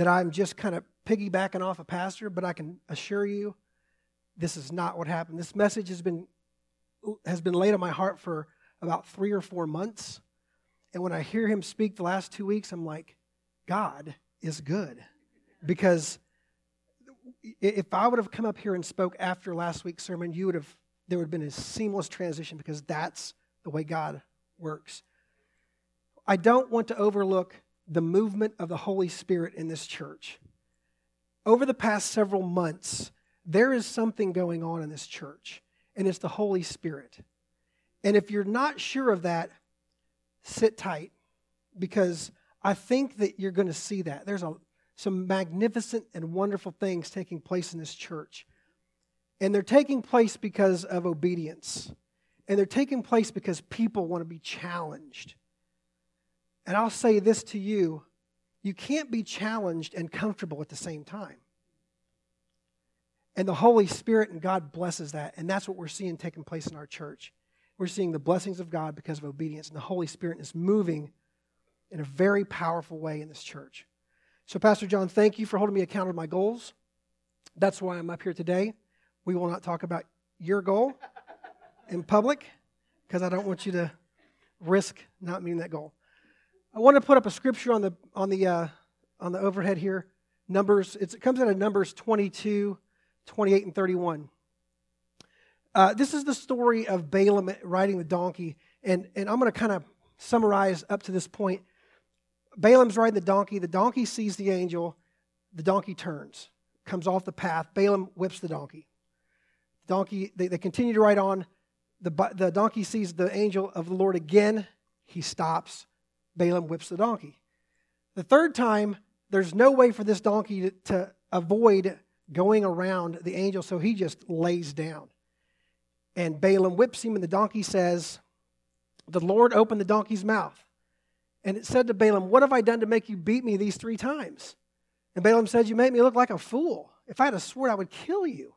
that I'm just kind of piggybacking off a pastor, but I can assure you this is not what happened. This message has been has been laid on my heart for about 3 or 4 months. And when I hear him speak the last 2 weeks, I'm like, God is good. Because if I would have come up here and spoke after last week's sermon, you would have there would have been a seamless transition because that's the way God works. I don't want to overlook the movement of the Holy Spirit in this church. Over the past several months, there is something going on in this church, and it's the Holy Spirit. And if you're not sure of that, sit tight because I think that you're going to see that. There's a, some magnificent and wonderful things taking place in this church. And they're taking place because of obedience. And they're taking place because people want to be challenged. And I'll say this to you you can't be challenged and comfortable at the same time. And the Holy Spirit and God blesses that. And that's what we're seeing taking place in our church. We're seeing the blessings of God because of obedience. And the Holy Spirit is moving in a very powerful way in this church. So, Pastor John, thank you for holding me accountable to my goals. That's why I'm up here today. We will not talk about your goal in public because I don't want you to risk not meeting that goal. I want to put up a scripture on the on the uh, on the overhead here. Numbers. it comes out of Numbers 22, 28, and 31. Uh, this is the story of Balaam riding the donkey, and and I'm going to kind of summarize up to this point. Balaam's riding the donkey. The donkey sees the angel. The donkey turns, comes off the path. Balaam whips the donkey The donkey, they, they continue to ride on. The, the donkey sees the angel of the Lord again. He stops. Balaam whips the donkey. The third time, there's no way for this donkey to, to avoid going around the angel, so he just lays down. And Balaam whips him, and the donkey says, The Lord opened the donkey's mouth. And it said to Balaam, What have I done to make you beat me these three times? And Balaam said, You make me look like a fool. If I had a sword, I would kill you.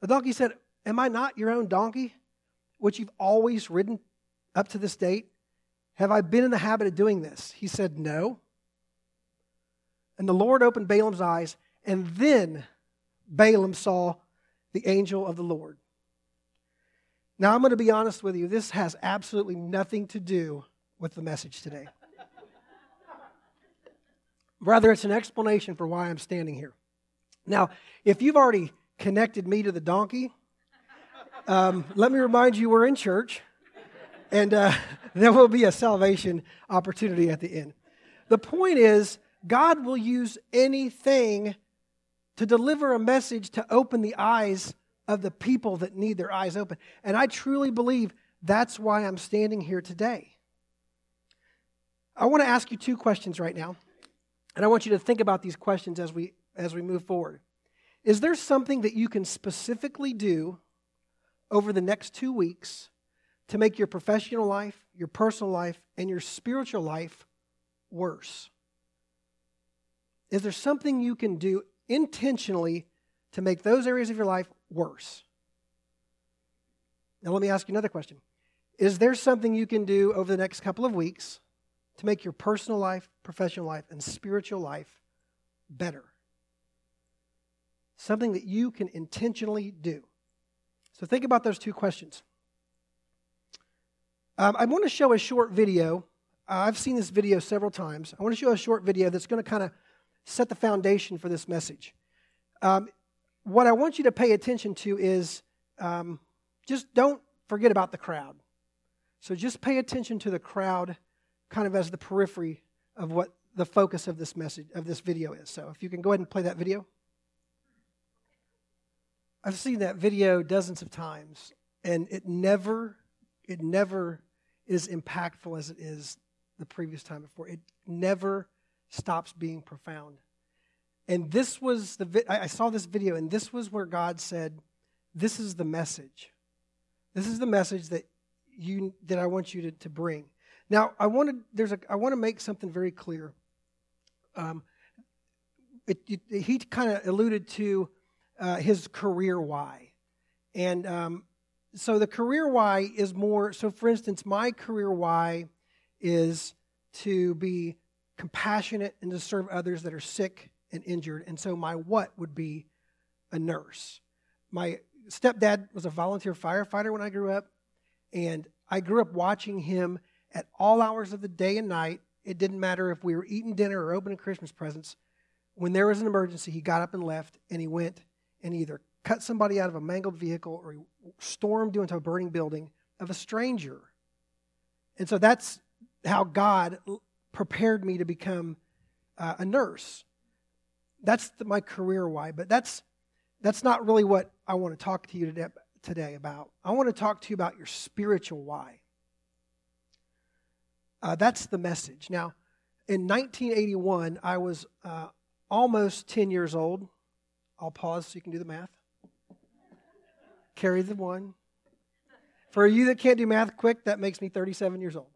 The donkey said, Am I not your own donkey, which you've always ridden up to this date? Have I been in the habit of doing this? He said, No. And the Lord opened Balaam's eyes, and then Balaam saw the angel of the Lord. Now, I'm going to be honest with you, this has absolutely nothing to do with the message today. Rather, it's an explanation for why I'm standing here. Now, if you've already connected me to the donkey. Um, let me remind you, we're in church, and uh, there will be a salvation opportunity at the end. The point is, God will use anything to deliver a message to open the eyes of the people that need their eyes open. And I truly believe that's why I'm standing here today. I want to ask you two questions right now, and I want you to think about these questions as we as we move forward. Is there something that you can specifically do over the next two weeks to make your professional life, your personal life, and your spiritual life worse? Is there something you can do intentionally to make those areas of your life worse? Now, let me ask you another question. Is there something you can do over the next couple of weeks to make your personal life, professional life, and spiritual life better? something that you can intentionally do. So think about those two questions. Um, I want to show a short video. Uh, I've seen this video several times. I want to show a short video that's going to kind of set the foundation for this message. Um, what I want you to pay attention to is um, just don't forget about the crowd. So just pay attention to the crowd kind of as the periphery of what the focus of this message of this video is. So if you can go ahead and play that video. I've seen that video dozens of times, and it never, it never is impactful as it is the previous time before. It never stops being profound. And this was the, I saw this video, and this was where God said, This is the message. This is the message that you that I want you to, to bring. Now, I wanted there's a I want to make something very clear. Um, it, it, he kind of alluded to uh, his career why. And um, so the career why is more, so for instance, my career why is to be compassionate and to serve others that are sick and injured. And so my what would be a nurse. My stepdad was a volunteer firefighter when I grew up, and I grew up watching him at all hours of the day and night. It didn't matter if we were eating dinner or opening Christmas presents. When there was an emergency, he got up and left, and he went and either cut somebody out of a mangled vehicle or stormed into a burning building of a stranger. And so that's how God prepared me to become uh, a nurse. That's the, my career why, but that's that's not really what I want to talk to you today, today about. I want to talk to you about your spiritual why. Uh, that's the message. Now, in 1981, I was uh, almost 10 years old. I'll pause so you can do the math. Carry the one. For you that can't do math quick, that makes me 37 years old.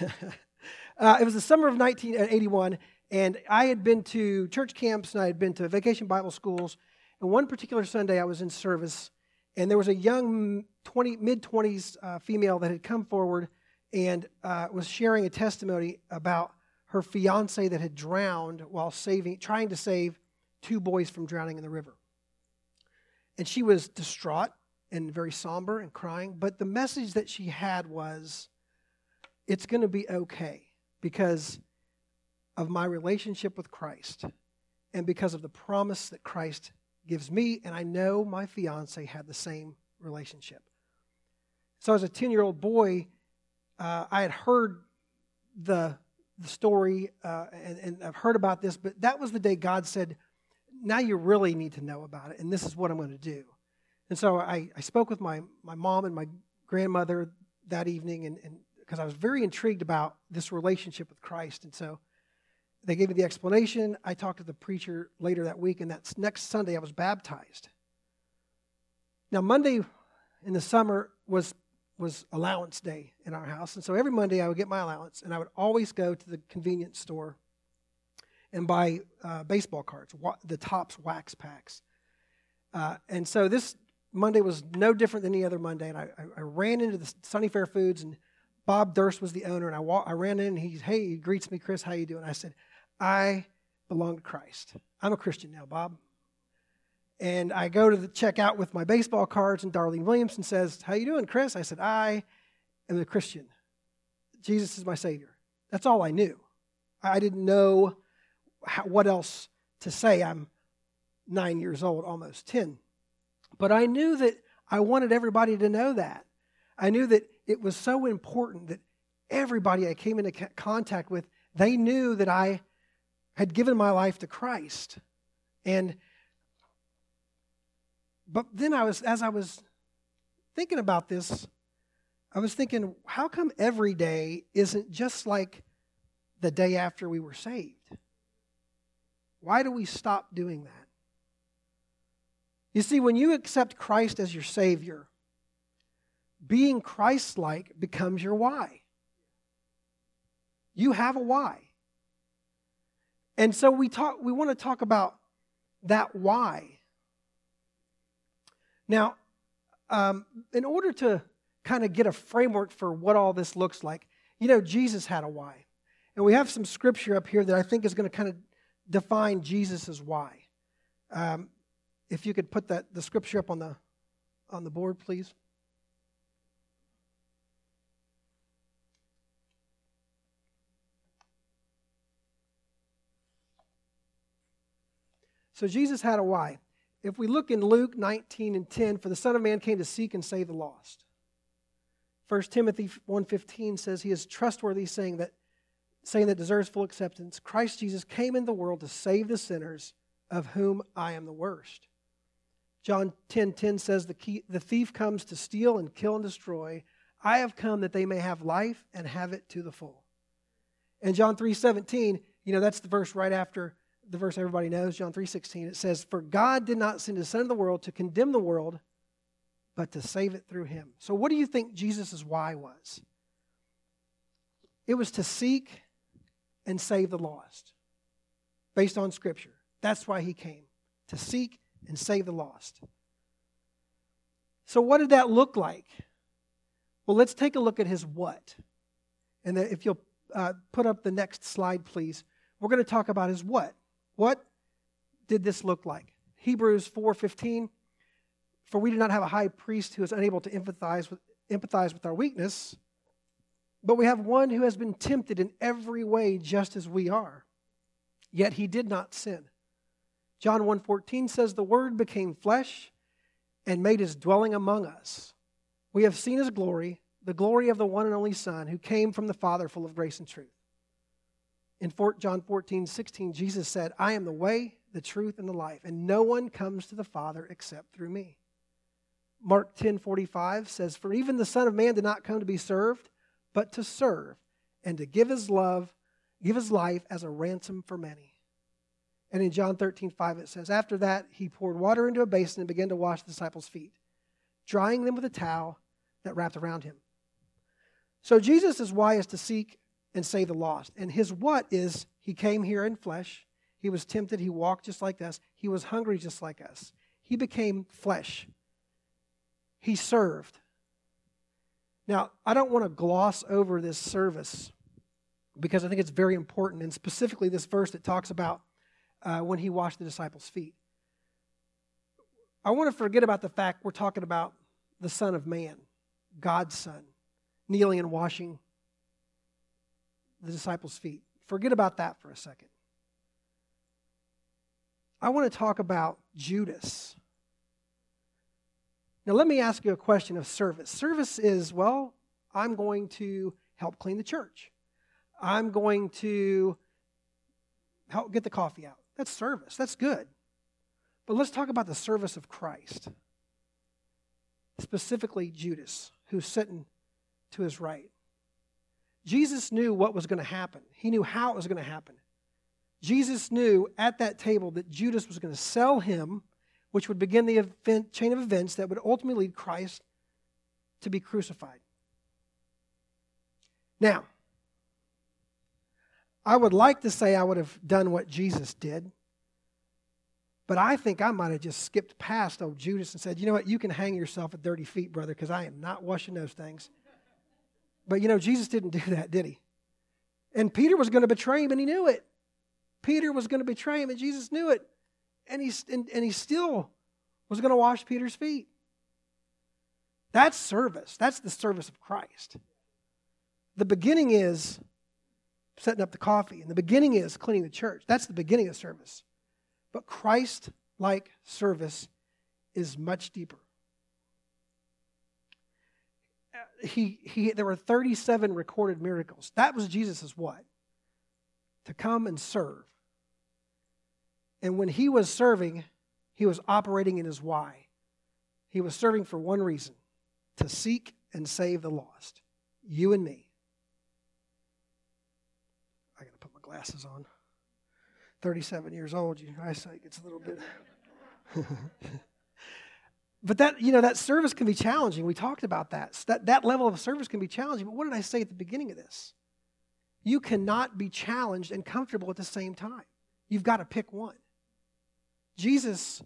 uh, it was the summer of 1981, and I had been to church camps and I had been to vacation Bible schools. And one particular Sunday, I was in service, and there was a young 20, mid 20s uh, female that had come forward and uh, was sharing a testimony about her fiance that had drowned while saving, trying to save two boys from drowning in the river. And she was distraught and very somber and crying. But the message that she had was it's going to be okay because of my relationship with Christ and because of the promise that Christ gives me. And I know my fiance had the same relationship. So, as a 10 year old boy, uh, I had heard the, the story uh, and, and I've heard about this, but that was the day God said, Now you really need to know about it, and this is what I'm going to do. And so I, I spoke with my, my mom and my grandmother that evening, and because I was very intrigued about this relationship with Christ. And so they gave me the explanation. I talked to the preacher later that week, and that next Sunday I was baptized. Now, Monday in the summer was, was allowance day in our house. And so every Monday I would get my allowance, and I would always go to the convenience store and buy uh, baseball cards, wa- the Topps wax packs. Uh, and so this Monday was no different than any other Monday. And I, I, I ran into the Sunny Fair Foods, and Bob Durst was the owner. And I, walk, I ran in, and he's, hey, he greets me, Chris, how you doing? I said, I belong to Christ. I'm a Christian now, Bob. And I go to the checkout with my baseball cards, and Darlene Williamson says, How you doing, Chris? I said, I am a Christian. Jesus is my Savior. That's all I knew. I didn't know how, what else to say. I'm nine years old, almost 10. But I knew that I wanted everybody to know that. I knew that it was so important that everybody I came into contact with, they knew that I had given my life to Christ. And but then I was as I was thinking about this, I was thinking, how come every day isn't just like the day after we were saved? Why do we stop doing that? You see, when you accept Christ as your Savior, being Christ like becomes your why. You have a why. And so we talk we want to talk about that why. Now, um, in order to kind of get a framework for what all this looks like, you know, Jesus had a why. And we have some scripture up here that I think is going to kind of define Jesus' why. Um, if you could put that the scripture up on the on the board, please. So Jesus had a why. If we look in Luke 19 and 10, for the Son of Man came to seek and save the lost. 1 Timothy 1:15 says he is trustworthy, saying that saying that deserves full acceptance. Christ Jesus came in the world to save the sinners, of whom I am the worst. John 10:10 10, 10 says the, key, the thief comes to steal and kill and destroy. I have come that they may have life and have it to the full. And John 3:17, you know, that's the verse right after the verse everybody knows, John 3:16, it says, "For God did not send his son to the world to condemn the world, but to save it through him." So what do you think Jesus' why was? It was to seek and save the lost. Based on scripture. That's why he came, to seek and save the lost. So what did that look like? Well, let's take a look at his what. And if you'll uh, put up the next slide, please, we're going to talk about his what? What did this look like? Hebrews 4:15 For we do not have a high priest who is unable to empathize with, empathize with our weakness, but we have one who has been tempted in every way just as we are, yet he did not sin. John 1:14 says the word became flesh and made his dwelling among us. We have seen his glory, the glory of the one and only Son who came from the Father full of grace and truth. In John 14, 16, Jesus said, I am the way, the truth, and the life, and no one comes to the Father except through me. Mark 10, 45 says, For even the Son of Man did not come to be served, but to serve, and to give his love, give his life as a ransom for many. And in John 13, 5, it says, After that, he poured water into a basin and began to wash the disciples' feet, drying them with a towel that wrapped around him. So Jesus is why is to seek and save the lost. And his what is he came here in flesh. He was tempted. He walked just like us. He was hungry just like us. He became flesh. He served. Now, I don't want to gloss over this service because I think it's very important, and specifically this verse that talks about uh, when he washed the disciples' feet. I want to forget about the fact we're talking about the Son of Man, God's Son, kneeling and washing the disciples' feet. Forget about that for a second. I want to talk about Judas. Now, let me ask you a question of service. Service is, well, I'm going to help clean the church. I'm going to help get the coffee out. That's service. That's good. But let's talk about the service of Christ. Specifically, Judas, who's sitting to his right. Jesus knew what was going to happen, he knew how it was going to happen. Jesus knew at that table that Judas was going to sell him, which would begin the event, chain of events that would ultimately lead Christ to be crucified. Now, I would like to say I would have done what Jesus did, but I think I might have just skipped past old Judas and said, you know what, you can hang yourself at 30 feet, brother, because I am not washing those things. But you know, Jesus didn't do that, did he? And Peter was going to betray him, and he knew it. Peter was going to betray him, and Jesus knew it. And he, and, and he still was going to wash Peter's feet. That's service. That's the service of Christ. The beginning is setting up the coffee, and the beginning is cleaning the church. That's the beginning of service. But Christ like service is much deeper. Uh, he, he, there were 37 recorded miracles. That was Jesus' what? To come and serve. And when he was serving, he was operating in his why. He was serving for one reason to seek and save the lost. You and me. I got to put my glasses on. 37 years old, your eyesight gets a little bit. But that, you know, that service can be challenging. We talked about that. So that. That level of service can be challenging. But what did I say at the beginning of this? You cannot be challenged and comfortable at the same time. You've got to pick one. Jesus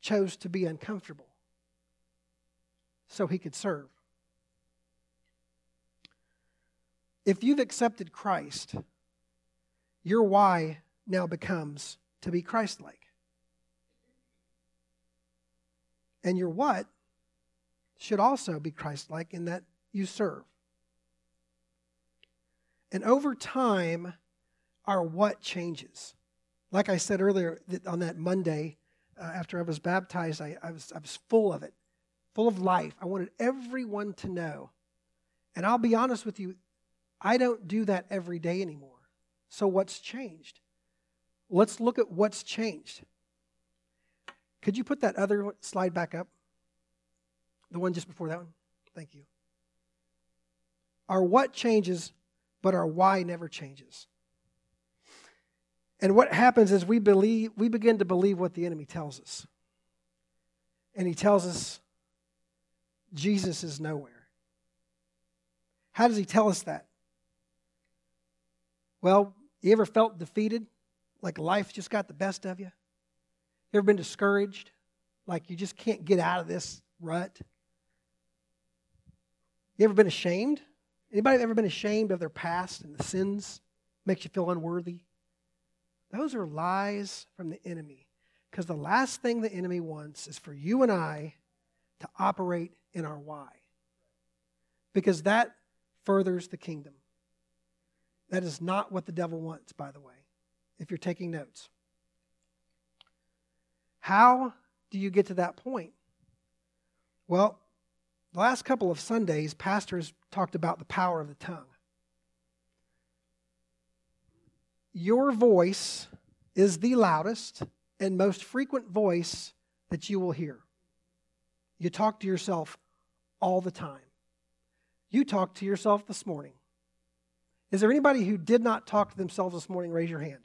chose to be uncomfortable so he could serve. If you've accepted Christ, your why now becomes to be Christ like. And your what should also be Christ like in that you serve. And over time, our what changes. Like I said earlier, on that Monday, uh, after I was baptized, I, I, was, I was full of it, full of life. I wanted everyone to know. And I'll be honest with you, I don't do that every day anymore. So, what's changed? Let's look at what's changed. Could you put that other slide back up? The one just before that one? Thank you. Our what changes, but our why never changes. And what happens is we believe we begin to believe what the enemy tells us. And he tells us Jesus is nowhere. How does he tell us that? Well, you ever felt defeated? Like life just got the best of you? You ever been discouraged? Like you just can't get out of this rut? You ever been ashamed? Anybody ever been ashamed of their past and the sins? Makes you feel unworthy? Those are lies from the enemy. Because the last thing the enemy wants is for you and I to operate in our why. Because that furthers the kingdom. That is not what the devil wants, by the way, if you're taking notes. How do you get to that point? Well, the last couple of Sundays, pastors talked about the power of the tongue. Your voice is the loudest and most frequent voice that you will hear. You talk to yourself all the time. You talked to yourself this morning. Is there anybody who did not talk to themselves this morning? Raise your hand.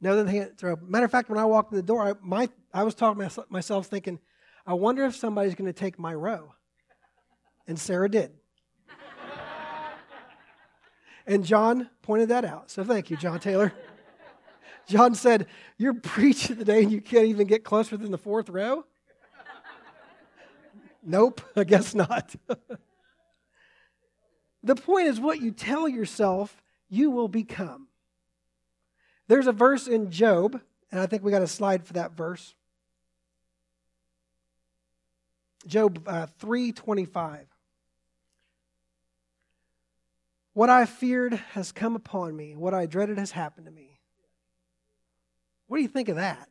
No, then hand. Matter of fact, when I walked in the door, I, my, I was talking to myself thinking, I wonder if somebody's going to take my row. And Sarah did. And John pointed that out. So thank you, John Taylor. John said, You're preaching today and you can't even get closer than the fourth row? nope, I guess not. the point is, what you tell yourself, you will become. There's a verse in Job, and I think we got a slide for that verse. Job uh, 325. What I feared has come upon me, what I dreaded has happened to me. What do you think of that?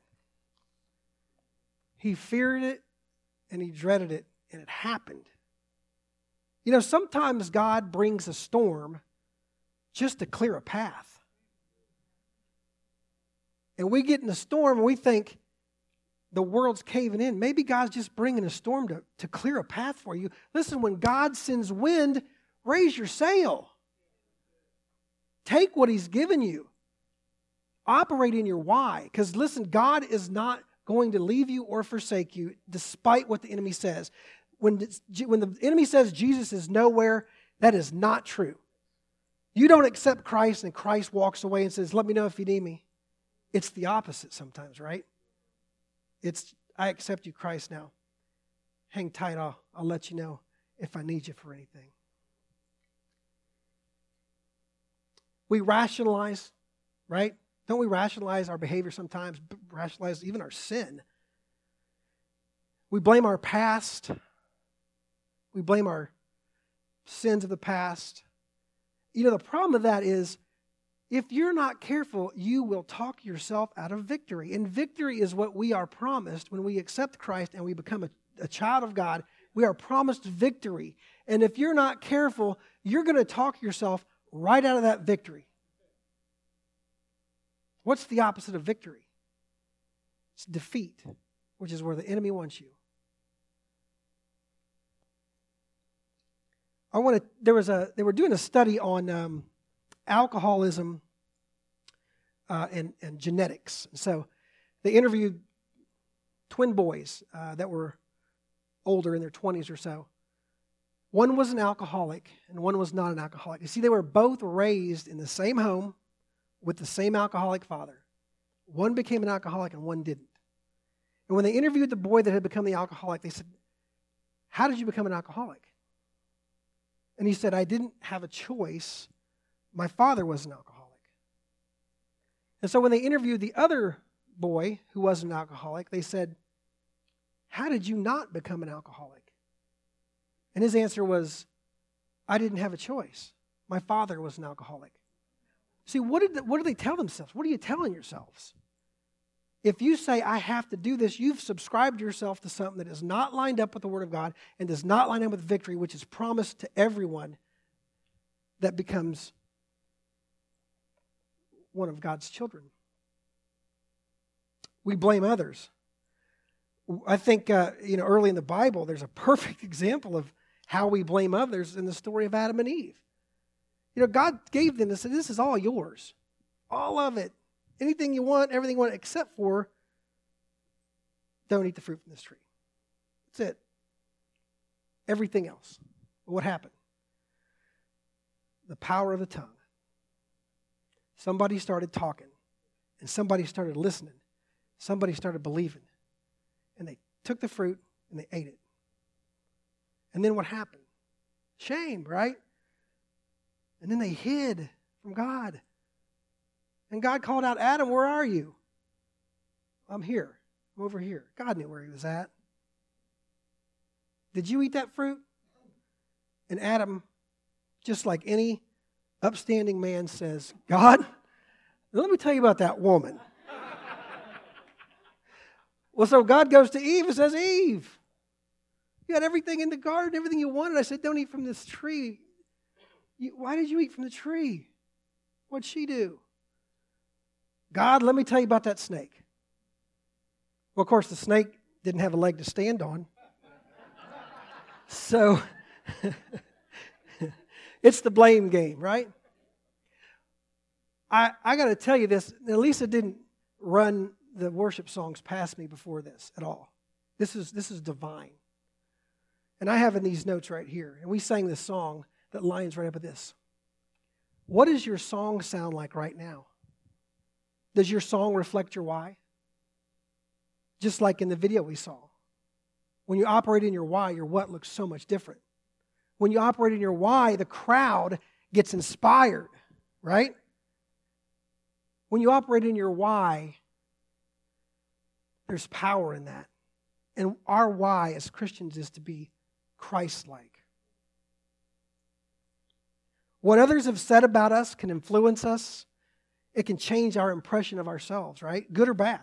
He feared it and he dreaded it, and it happened. You know, sometimes God brings a storm just to clear a path. And we get in a storm and we think the world's caving in. Maybe God's just bringing a storm to, to clear a path for you. Listen, when God sends wind, raise your sail. Take what He's given you. Operate in your why. Because listen, God is not going to leave you or forsake you despite what the enemy says. When, when the enemy says Jesus is nowhere, that is not true. You don't accept Christ and Christ walks away and says, Let me know if you need me. It's the opposite sometimes, right? It's, I accept you, Christ, now. Hang tight, I'll, I'll let you know if I need you for anything. We rationalize, right? Don't we rationalize our behavior sometimes, rationalize even our sin? We blame our past. We blame our sins of the past. You know, the problem with that is if you're not careful, you will talk yourself out of victory. And victory is what we are promised when we accept Christ and we become a, a child of God. We are promised victory. And if you're not careful, you're going to talk yourself right out of that victory. What's the opposite of victory? It's defeat, which is where the enemy wants you. I want to. There was a. They were doing a study on um, alcoholism uh, and and genetics. So they interviewed twin boys uh, that were older in their twenties or so, one was an alcoholic and one was not an alcoholic. You see, they were both raised in the same home with the same alcoholic father. One became an alcoholic and one didn't. And when they interviewed the boy that had become the alcoholic, they said, How did you become an alcoholic? And he said, I didn't have a choice. My father was an alcoholic. And so when they interviewed the other boy who was an alcoholic, they said, How did you not become an alcoholic? And his answer was, I didn't have a choice. My father was an alcoholic. See, what, did the, what do they tell themselves? What are you telling yourselves? If you say, I have to do this, you've subscribed yourself to something that is not lined up with the Word of God and does not line up with victory, which is promised to everyone that becomes one of God's children. We blame others. I think, uh, you know, early in the Bible, there's a perfect example of how we blame others in the story of Adam and Eve. You know, God gave them this, this is all yours. All of it. Anything you want, everything you want, except for don't eat the fruit from this tree. That's it. Everything else. What happened? The power of the tongue. Somebody started talking, and somebody started listening. Somebody started believing. And they took the fruit and they ate it. And then what happened? Shame, right? And then they hid from God. And God called out, Adam, where are you? I'm here. I'm over here. God knew where he was at. Did you eat that fruit? And Adam, just like any upstanding man, says, God, let me tell you about that woman. well, so God goes to Eve and says, Eve, you had everything in the garden, everything you wanted. I said, don't eat from this tree. You, why did you eat from the tree? What'd she do? God, let me tell you about that snake. Well, of course, the snake didn't have a leg to stand on. So it's the blame game, right? I, I got to tell you this. Lisa didn't run the worship songs past me before this at all. This is, this is divine. And I have in these notes right here, and we sang this song that lines right up with this. What does your song sound like right now? Does your song reflect your why? Just like in the video we saw. When you operate in your why, your what looks so much different. When you operate in your why, the crowd gets inspired, right? When you operate in your why, there's power in that. And our why as Christians is to be Christ like. What others have said about us can influence us, it can change our impression of ourselves, right? Good or bad.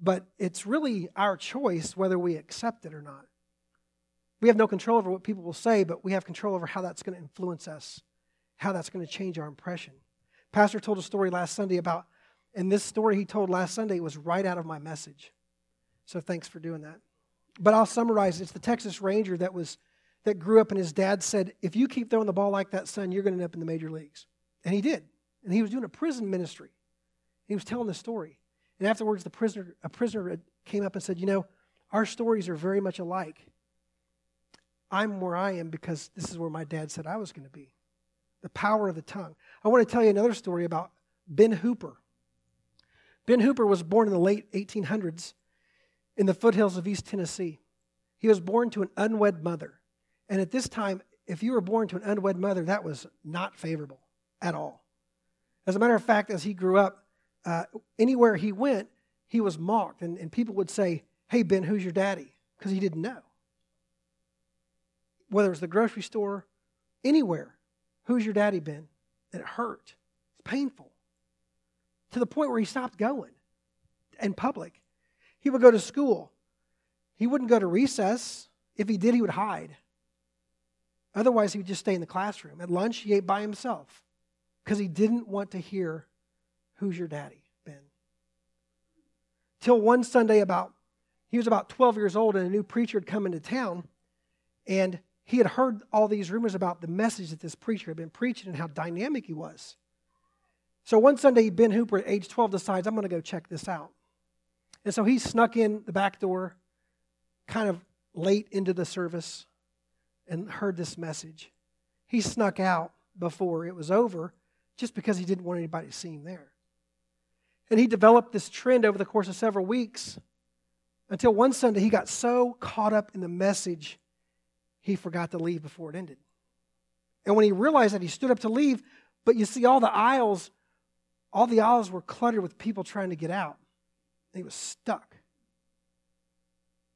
But it's really our choice whether we accept it or not. We have no control over what people will say, but we have control over how that's going to influence us, how that's going to change our impression. Pastor told a story last Sunday about, and this story he told last Sunday was right out of my message. So thanks for doing that. But I'll summarize it's the Texas Ranger that was that grew up and his dad said, if you keep throwing the ball like that, son, you're going to end up in the major leagues. And he did. And he was doing a prison ministry. He was telling the story. And afterwards, the prisoner, a prisoner came up and said, You know, our stories are very much alike. I'm where I am because this is where my dad said I was going to be. The power of the tongue. I want to tell you another story about Ben Hooper. Ben Hooper was born in the late 1800s in the foothills of East Tennessee. He was born to an unwed mother. And at this time, if you were born to an unwed mother, that was not favorable at all. As a matter of fact, as he grew up, uh, anywhere he went, he was mocked. And, and people would say, Hey, Ben, who's your daddy? Because he didn't know. Whether it was the grocery store, anywhere, who's your daddy, Ben? And it hurt. It's painful. To the point where he stopped going in public. He would go to school. He wouldn't go to recess. If he did, he would hide. Otherwise, he would just stay in the classroom. At lunch, he ate by himself because he didn't want to hear, Who's your daddy, Ben? Till one Sunday, about he was about 12 years old, and a new preacher had come into town, and he had heard all these rumors about the message that this preacher had been preaching and how dynamic he was. So one Sunday, Ben Hooper, at age 12, decides, I'm going to go check this out. And so he snuck in the back door, kind of late into the service, and heard this message. He snuck out before it was over just because he didn't want anybody to see him there. And he developed this trend over the course of several weeks until one Sunday he got so caught up in the message he forgot to leave before it ended. And when he realized that, he stood up to leave, but you see all the aisles, all the aisles were cluttered with people trying to get out. He was stuck.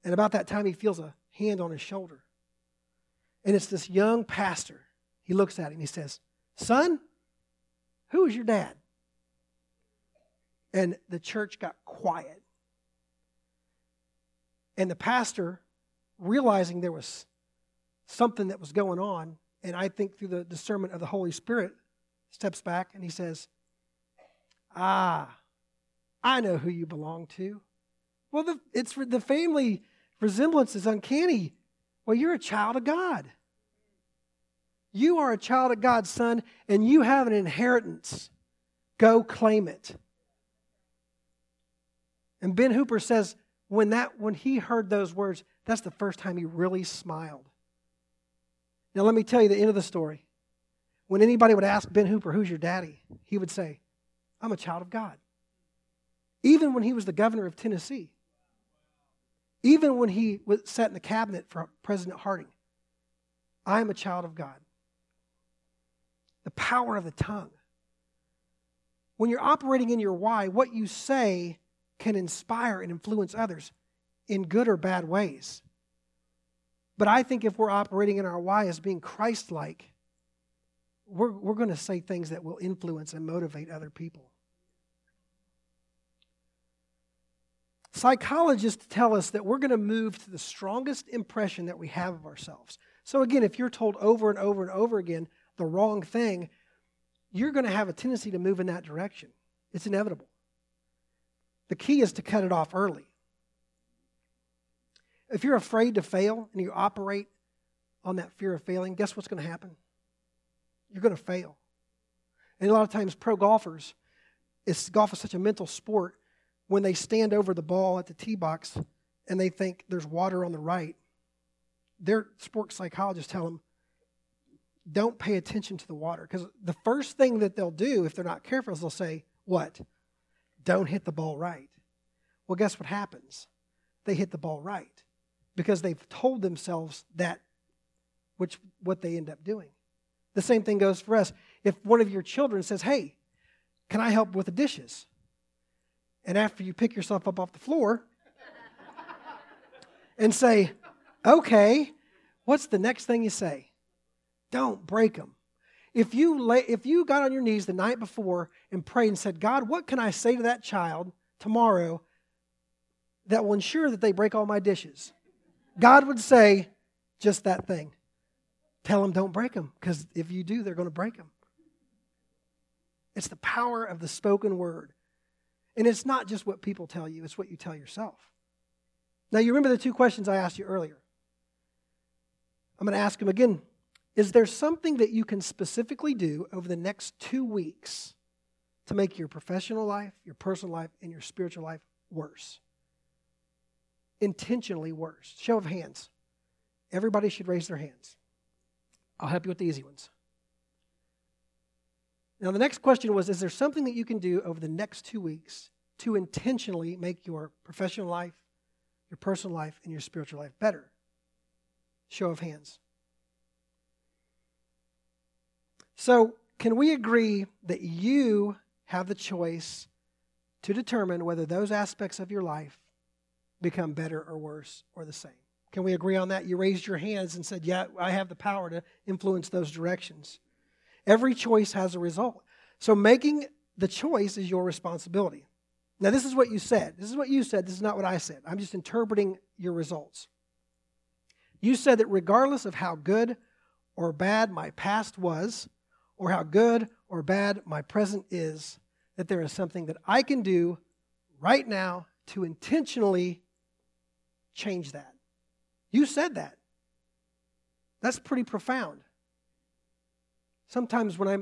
And about that time, he feels a hand on his shoulder. And it's this young pastor. He looks at him. He says, Son, who is your dad? And the church got quiet. And the pastor, realizing there was something that was going on, and I think through the discernment of the Holy Spirit, steps back and he says, Ah, I know who you belong to. Well, the, it's the family resemblance is uncanny. Well, you're a child of God. You are a child of God's son, and you have an inheritance. Go claim it. And Ben Hooper says when that when he heard those words, that's the first time he really smiled. Now let me tell you the end of the story. When anybody would ask Ben Hooper, "Who's your daddy?" he would say, "I'm a child of God." Even when he was the governor of Tennessee. Even when he was sat in the cabinet for President Harding, I am a child of God. The power of the tongue. When you're operating in your why, what you say can inspire and influence others in good or bad ways. But I think if we're operating in our why as being Christ like, we're, we're going to say things that will influence and motivate other people. Psychologists tell us that we're going to move to the strongest impression that we have of ourselves. So, again, if you're told over and over and over again the wrong thing, you're going to have a tendency to move in that direction. It's inevitable. The key is to cut it off early. If you're afraid to fail and you operate on that fear of failing, guess what's going to happen? You're going to fail. And a lot of times, pro golfers, it's, golf is such a mental sport. When they stand over the ball at the tee box and they think there's water on the right, their sports psychologists tell them, don't pay attention to the water. Because the first thing that they'll do if they're not careful is they'll say, What? Don't hit the ball right. Well, guess what happens? They hit the ball right because they've told themselves that, which what they end up doing. The same thing goes for us. If one of your children says, Hey, can I help with the dishes? And after you pick yourself up off the floor and say, Okay, what's the next thing you say? Don't break them. If you, lay, if you got on your knees the night before and prayed and said, God, what can I say to that child tomorrow that will ensure that they break all my dishes? God would say just that thing. Tell them don't break them, because if you do, they're going to break them. It's the power of the spoken word. And it's not just what people tell you, it's what you tell yourself. Now, you remember the two questions I asked you earlier. I'm going to ask them again is there something that you can specifically do over the next two weeks to make your professional life, your personal life, and your spiritual life worse? Intentionally worse. Show of hands. Everybody should raise their hands. I'll help you with the easy ones. Now, the next question was Is there something that you can do over the next two weeks to intentionally make your professional life, your personal life, and your spiritual life better? Show of hands. So, can we agree that you have the choice to determine whether those aspects of your life become better or worse or the same? Can we agree on that? You raised your hands and said, Yeah, I have the power to influence those directions. Every choice has a result. So, making the choice is your responsibility. Now, this is what you said. This is what you said. This is not what I said. I'm just interpreting your results. You said that regardless of how good or bad my past was, or how good or bad my present is, that there is something that I can do right now to intentionally change that. You said that. That's pretty profound. Sometimes when I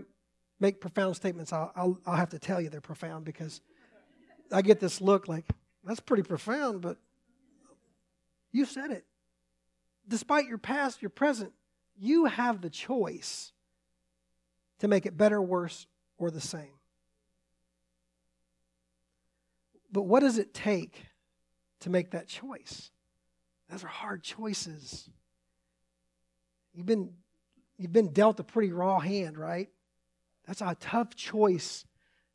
make profound statements, I'll, I'll, I'll, have to tell you they're profound because I get this look like, that's pretty profound, but you said it. Despite your past, your present, you have the choice to make it better, worse, or the same. But what does it take to make that choice? Those are hard choices. You've been, you've been dealt a pretty raw hand, right? That's a tough choice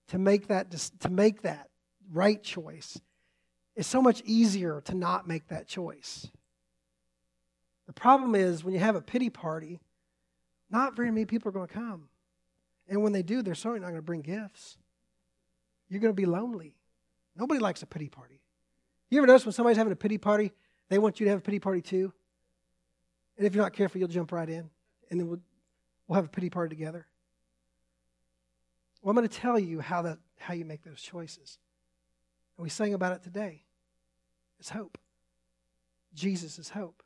to make that, to make that right choice. It's so much easier to not make that choice. The problem is when you have a pity party, not very many people are going to come. And when they do, they're certainly not going to bring gifts. You're going to be lonely. Nobody likes a pity party. You ever notice when somebody's having a pity party, they want you to have a pity party too? And if you're not careful, you'll jump right in, and then we'll, we'll have a pity party together. Well, I'm going to tell you how, that, how you make those choices. And we sang about it today. It's hope. Jesus is hope.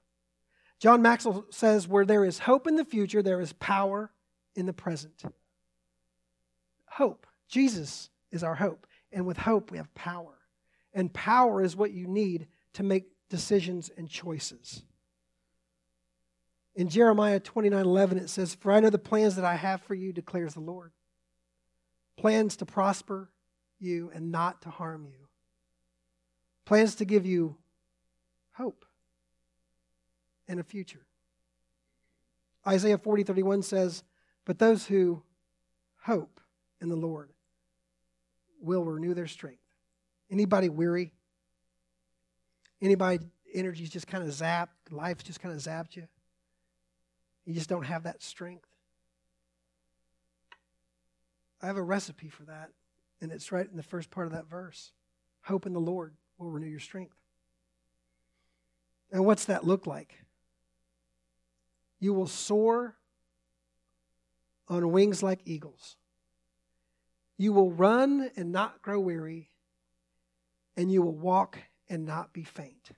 John Maxwell says, Where there is hope in the future, there is power in the present hope. Jesus is our hope. And with hope, we have power. And power is what you need to make decisions and choices. In Jeremiah 29 11, it says, For I know the plans that I have for you, declares the Lord. Plans to prosper you and not to harm you. Plans to give you hope and a future. Isaiah 40 31 says, But those who hope in the Lord will renew their strength. Anybody weary? Anybody energy's just kind of zapped, life's just kind of zapped you? You just don't have that strength. I have a recipe for that, and it's right in the first part of that verse. Hope in the Lord will renew your strength. And what's that look like? You will soar on wings like eagles. You will run and not grow weary, and you will walk and not be faint.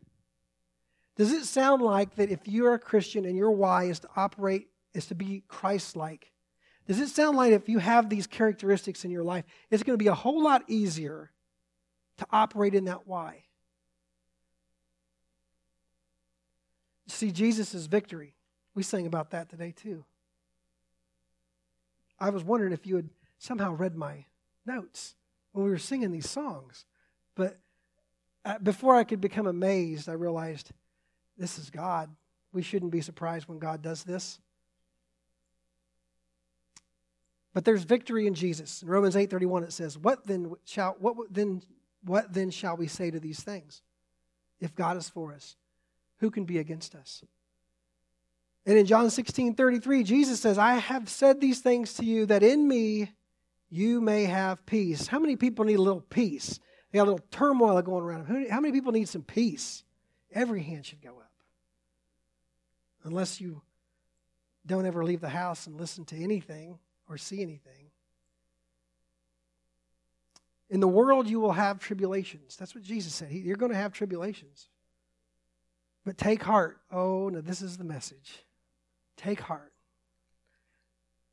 Does it sound like that if you're a Christian and your why is to operate, is to be Christ like, does it sound like if you have these characteristics in your life, it's going to be a whole lot easier to operate in that why? See Jesus' victory. We sang about that today too. I was wondering if you had somehow read my notes when we were singing these songs. But uh, before I could become amazed, I realized this is God. We shouldn't be surprised when God does this. But there's victory in Jesus. In Romans 8:31 it says, "What then shall what then what then shall we say to these things? If God is for us, who can be against us?" And in John 16:33, Jesus says, "I have said these things to you that in me you may have peace." How many people need a little peace? They got a little turmoil going around. How many people need some peace? Every hand should go up. Unless you don't ever leave the house and listen to anything or see anything. In the world, you will have tribulations. That's what Jesus said. You're going to have tribulations. But take heart. Oh, no, this is the message. Take heart.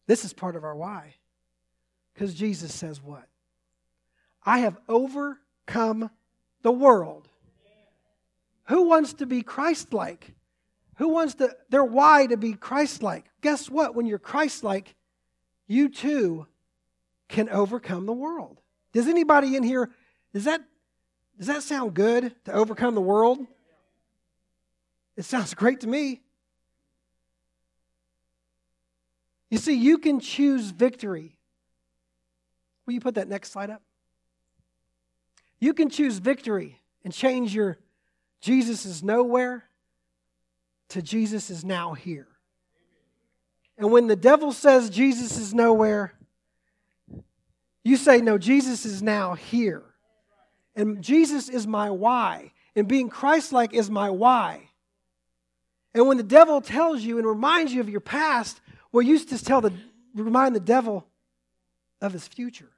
This is part of our why. Because Jesus says what? I have overcome the world. Who wants to be Christ like? Who wants to, their why to be Christ like? Guess what? When you're Christ like, you too can overcome the world. Does anybody in here, does that, does that sound good to overcome the world? It sounds great to me. You see, you can choose victory. Will you put that next slide up? You can choose victory and change your Jesus is nowhere to Jesus is now here. And when the devil says Jesus is nowhere, you say, No, Jesus is now here. And Jesus is my why. And being Christ like is my why. And when the devil tells you and reminds you of your past, well, you used to tell the remind the devil of his future.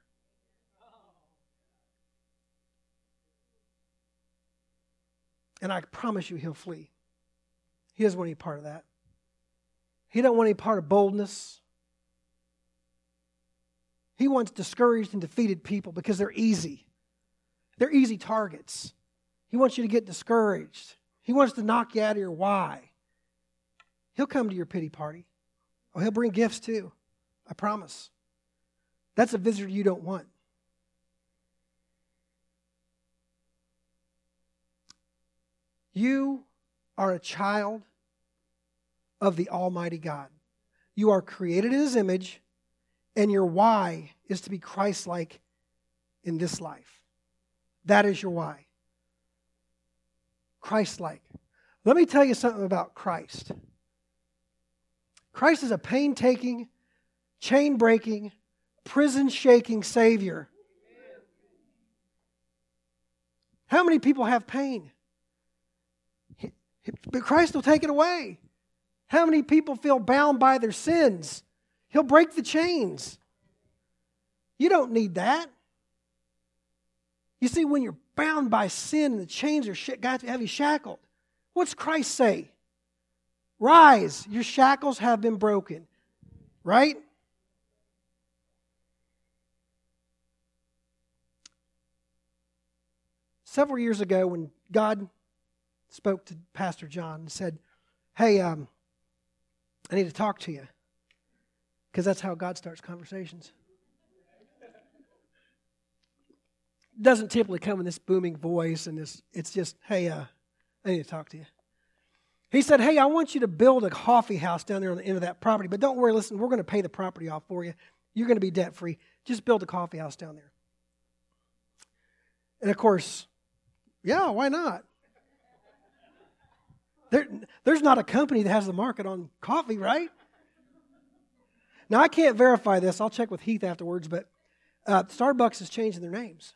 And I promise you he'll flee. He doesn't want any part of that. He doesn't want any part of boldness. He wants discouraged and defeated people because they're easy. They're easy targets. He wants you to get discouraged. He wants to knock you out of your why. He'll come to your pity party. Oh, he'll bring gifts too. I promise. That's a visitor you don't want. You are a child of the Almighty God. You are created in His image, and your why is to be Christ like in this life. That is your why. Christ like. Let me tell you something about Christ. Christ is a painstaking, chain breaking, prison shaking Savior. How many people have pain? But Christ will take it away. How many people feel bound by their sins? He'll break the chains. You don't need that. You see, when you're bound by sin and the chains are sh- got to have you shackled, what's Christ say? Rise, your shackles have been broken. Right? Several years ago, when God spoke to Pastor John and said, Hey, um, I need to talk to you. Because that's how God starts conversations. Doesn't typically come in this booming voice and this, it's just, hey, uh, I need to talk to you. He said, Hey, I want you to build a coffee house down there on the end of that property, but don't worry, listen, we're going to pay the property off for you. You're going to be debt free. Just build a coffee house down there. And of course, yeah, why not? There, there's not a company that has the market on coffee, right? Now, I can't verify this. I'll check with Heath afterwards, but uh, Starbucks is changing their names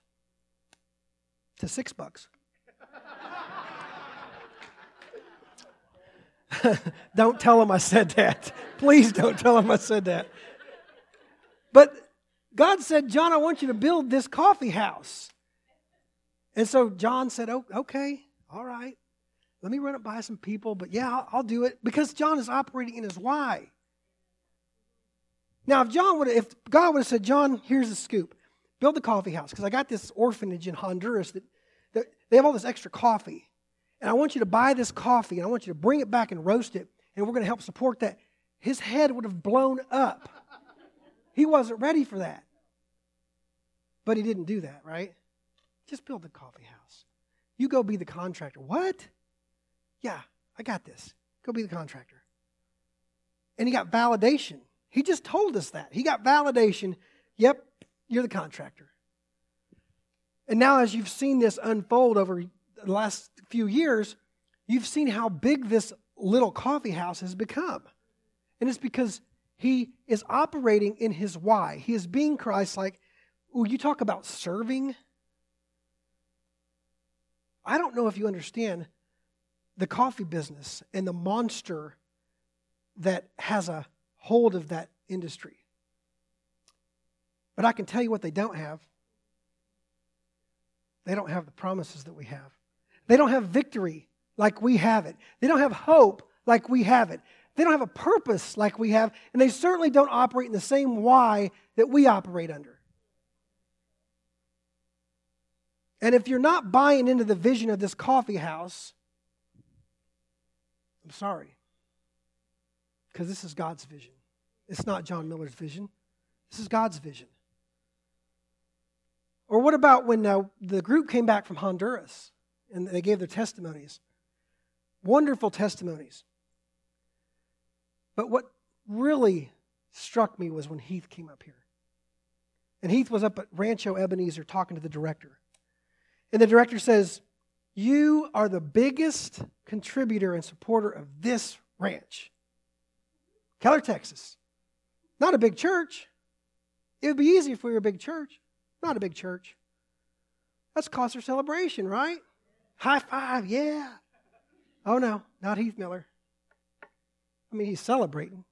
to six bucks. don't tell them I said that. Please don't tell them I said that. But God said, John, I want you to build this coffee house. And so John said, oh, okay, all right. Let me run it by some people, but yeah, I'll, I'll do it because John is operating in his why. Now, if John would, if God would have said, John, here's the scoop, build the coffee house because I got this orphanage in Honduras that, that they have all this extra coffee, and I want you to buy this coffee and I want you to bring it back and roast it, and we're going to help support that. His head would have blown up. He wasn't ready for that, but he didn't do that, right? Just build the coffee house. You go be the contractor. What? Yeah, I got this. Go be the contractor. And he got validation. He just told us that. He got validation. Yep, you're the contractor. And now, as you've seen this unfold over the last few years, you've seen how big this little coffee house has become. And it's because he is operating in his why. He is being Christ like, ooh, you talk about serving. I don't know if you understand the coffee business and the monster that has a hold of that industry. But I can tell you what they don't have. They don't have the promises that we have. They don't have victory like we have it. They don't have hope like we have it. They don't have a purpose like we have. And they certainly don't operate in the same why that we operate under. And if you're not buying into the vision of this coffee house, I'm sorry. Because this is God's vision. It's not John Miller's vision. This is God's vision. Or what about when uh, the group came back from Honduras and they gave their testimonies? Wonderful testimonies. But what really struck me was when Heath came up here. And Heath was up at Rancho Ebenezer talking to the director. And the director says, You are the biggest contributor and supporter of this ranch. Keller, Texas. Not a big church. It would be easy if we were a big church. Not a big church. That's cause for celebration, right? High five, yeah. Oh no, not Heath Miller. I mean, he's celebrating.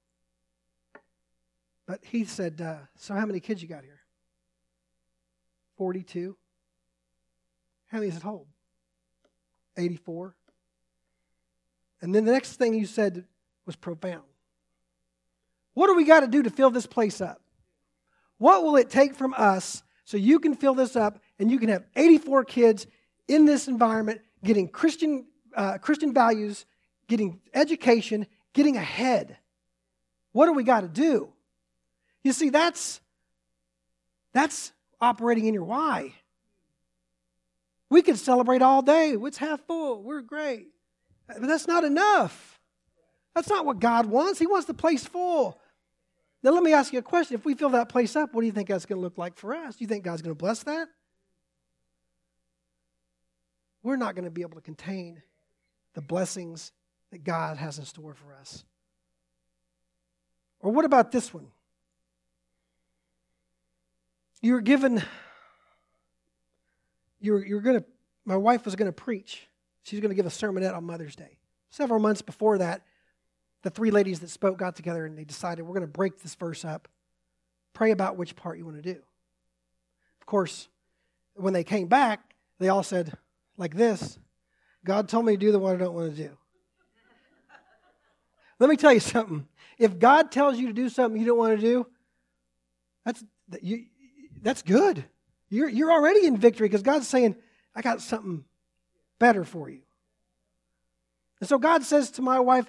But Heath said, uh, So how many kids you got here? 42. How many does it hold? 84. And then the next thing you said was profound. What do we got to do to fill this place up? What will it take from us so you can fill this up and you can have 84 kids in this environment getting Christian, uh, Christian values, getting education, getting ahead? What do we got to do? You see, that's, that's operating in your why. We could celebrate all day. It's half full. We're great. But that's not enough. That's not what God wants. He wants the place full. Now, let me ask you a question. If we fill that place up, what do you think that's going to look like for us? Do you think God's going to bless that? We're not going to be able to contain the blessings that God has in store for us. Or what about this one? You were given you're, you're going to, my wife was going to preach. She's going to give a sermonette on Mother's Day. Several months before that, the three ladies that spoke got together and they decided we're going to break this verse up. Pray about which part you want to do. Of course, when they came back, they all said, like this God told me to do the one I don't want to do. Let me tell you something. If God tells you to do something you don't want to do, that's, you, that's good. You're, you're already in victory because God's saying, I got something better for you. And so God says to my wife,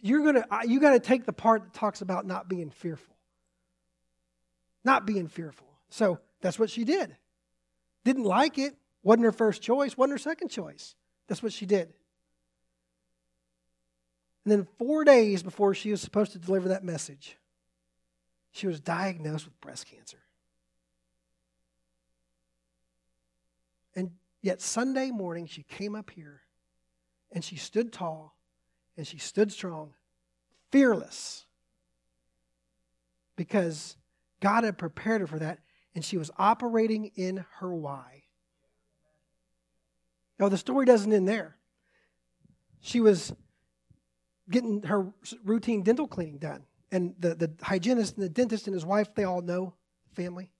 you're gonna you got to take the part that talks about not being fearful. Not being fearful. So that's what she did. Didn't like it. Wasn't her first choice. Wasn't her second choice. That's what she did. And then four days before she was supposed to deliver that message, she was diagnosed with breast cancer. And yet, Sunday morning, she came up here and she stood tall and she stood strong, fearless, because God had prepared her for that and she was operating in her why. Now, the story doesn't end there. She was getting her routine dental cleaning done. And the, the hygienist and the dentist and his wife, they all know family.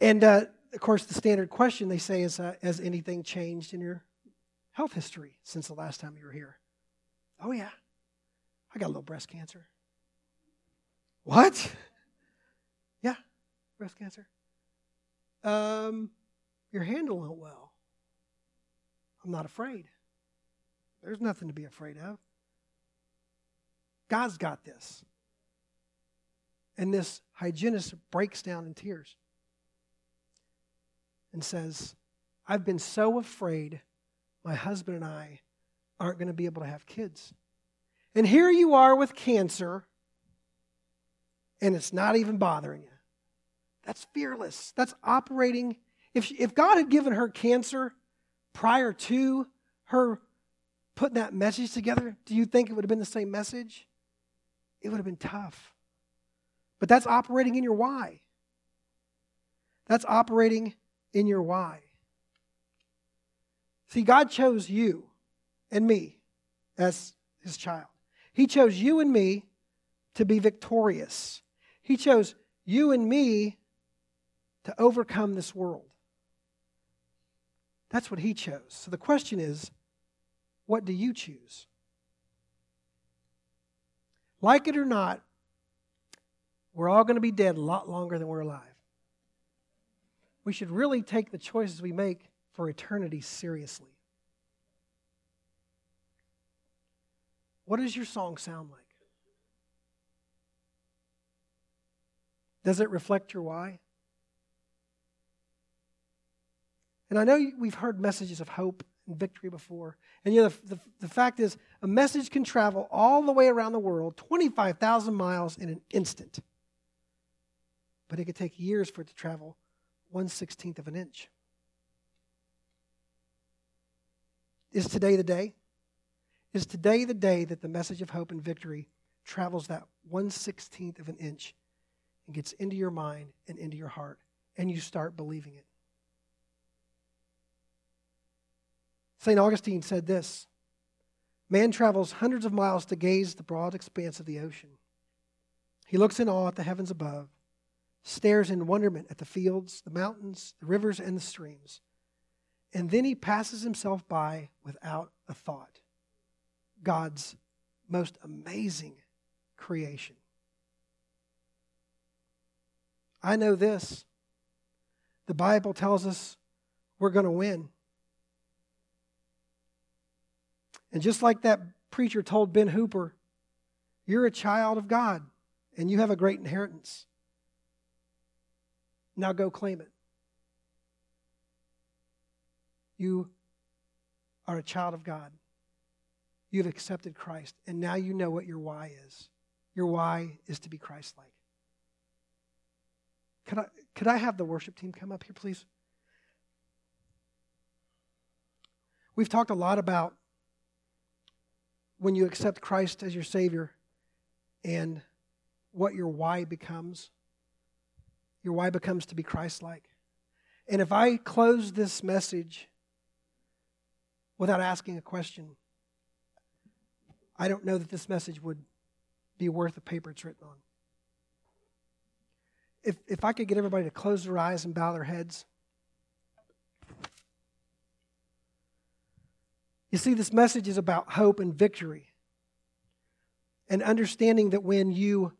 And uh, of course, the standard question they say is uh, Has anything changed in your health history since the last time you were here? Oh, yeah. I got a little breast cancer. What? Yeah, breast cancer. Um, you're handling it well. I'm not afraid. There's nothing to be afraid of. God's got this. And this hygienist breaks down in tears and says, I've been so afraid my husband and I aren't going to be able to have kids. And here you are with cancer, and it's not even bothering you. That's fearless. That's operating. If, she, if God had given her cancer prior to her putting that message together, do you think it would have been the same message? It would have been tough. But that's operating in your why. That's operating in your why. See, God chose you and me as his child. He chose you and me to be victorious. He chose you and me to overcome this world. That's what he chose. So the question is what do you choose? Like it or not, we're all going to be dead a lot longer than we're alive. We should really take the choices we make for eternity seriously. What does your song sound like? Does it reflect your why? And I know we've heard messages of hope and victory before. And you know, the, the, the, fact is, a message can travel all the way around the world, 25,000 miles in an instant. But it could take years for it to travel 1 16th of an inch. Is today the day? Is today the day that the message of hope and victory travels that 1 16th of an inch and gets into your mind and into your heart, and you start believing it? St. Augustine said this Man travels hundreds of miles to gaze the broad expanse of the ocean. He looks in awe at the heavens above, stares in wonderment at the fields, the mountains, the rivers, and the streams. And then he passes himself by without a thought. God's most amazing creation. I know this. The Bible tells us we're going to win. And just like that preacher told Ben Hooper, you're a child of God and you have a great inheritance. Now go claim it. You are a child of God. You've accepted Christ, and now you know what your why is. Your why is to be Christ like. Could I, could I have the worship team come up here, please? We've talked a lot about when you accept Christ as your Savior and what your why becomes. Your why becomes to be Christ like. And if I close this message without asking a question, I don't know that this message would be worth the paper it's written on. If, if I could get everybody to close their eyes and bow their heads. You see, this message is about hope and victory. And understanding that when you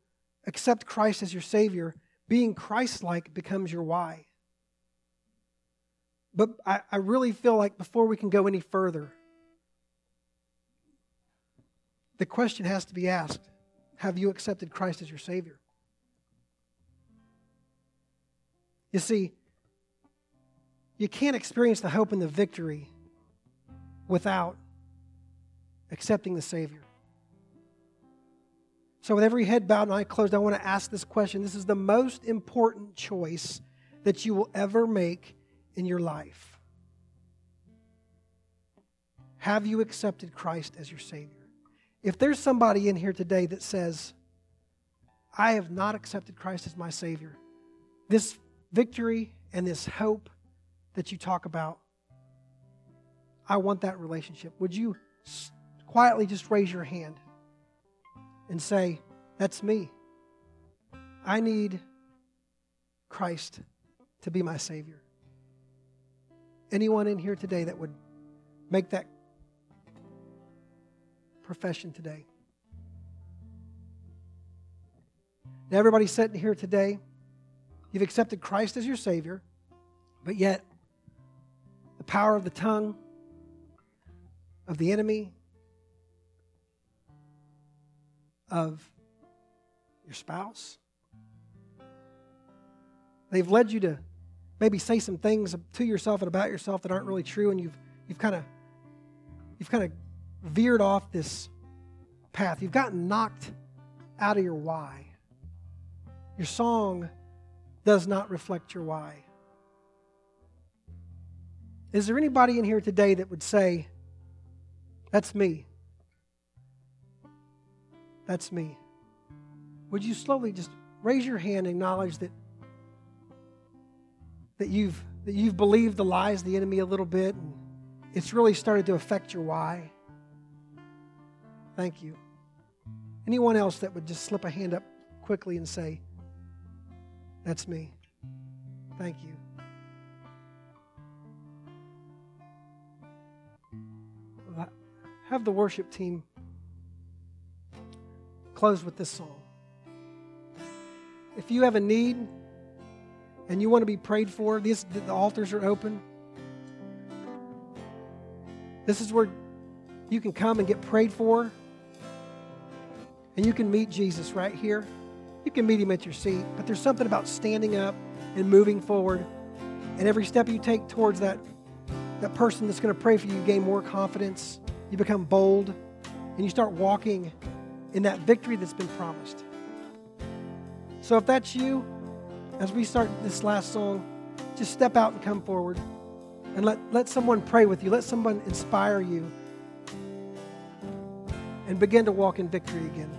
accept Christ as your Savior, being Christ like becomes your why. But I, I really feel like before we can go any further, the question has to be asked Have you accepted Christ as your Savior? You see, you can't experience the hope and the victory without accepting the Savior. So, with every head bowed and eye closed, I want to ask this question. This is the most important choice that you will ever make in your life. Have you accepted Christ as your Savior? If there's somebody in here today that says, I have not accepted Christ as my Savior, this victory and this hope that you talk about, I want that relationship. Would you quietly just raise your hand and say, That's me. I need Christ to be my Savior. Anyone in here today that would make that profession today? Now, everybody sitting here today, you've accepted Christ as your Savior, but yet the power of the tongue, of the enemy, of your spouse, they've led you to maybe say some things to yourself and about yourself that aren't really true, and you've you've kind of you've kind of veered off this path. You've gotten knocked out of your why. Your song does not reflect your why. Is there anybody in here today that would say, That's me? That's me. Would you slowly just raise your hand and acknowledge that that you've that you've believed the lies of the enemy a little bit and it's really started to affect your why. Thank you. Anyone else that would just slip a hand up quickly and say, That's me. Thank you. Have the worship team close with this song. If you have a need, and you want to be prayed for, the altars are open. This is where you can come and get prayed for. And you can meet Jesus right here. You can meet him at your seat, but there's something about standing up and moving forward. And every step you take towards that, that person that's going to pray for you, you gain more confidence. You become bold, and you start walking in that victory that's been promised. So if that's you, as we start this last song, just step out and come forward and let, let someone pray with you. Let someone inspire you and begin to walk in victory again.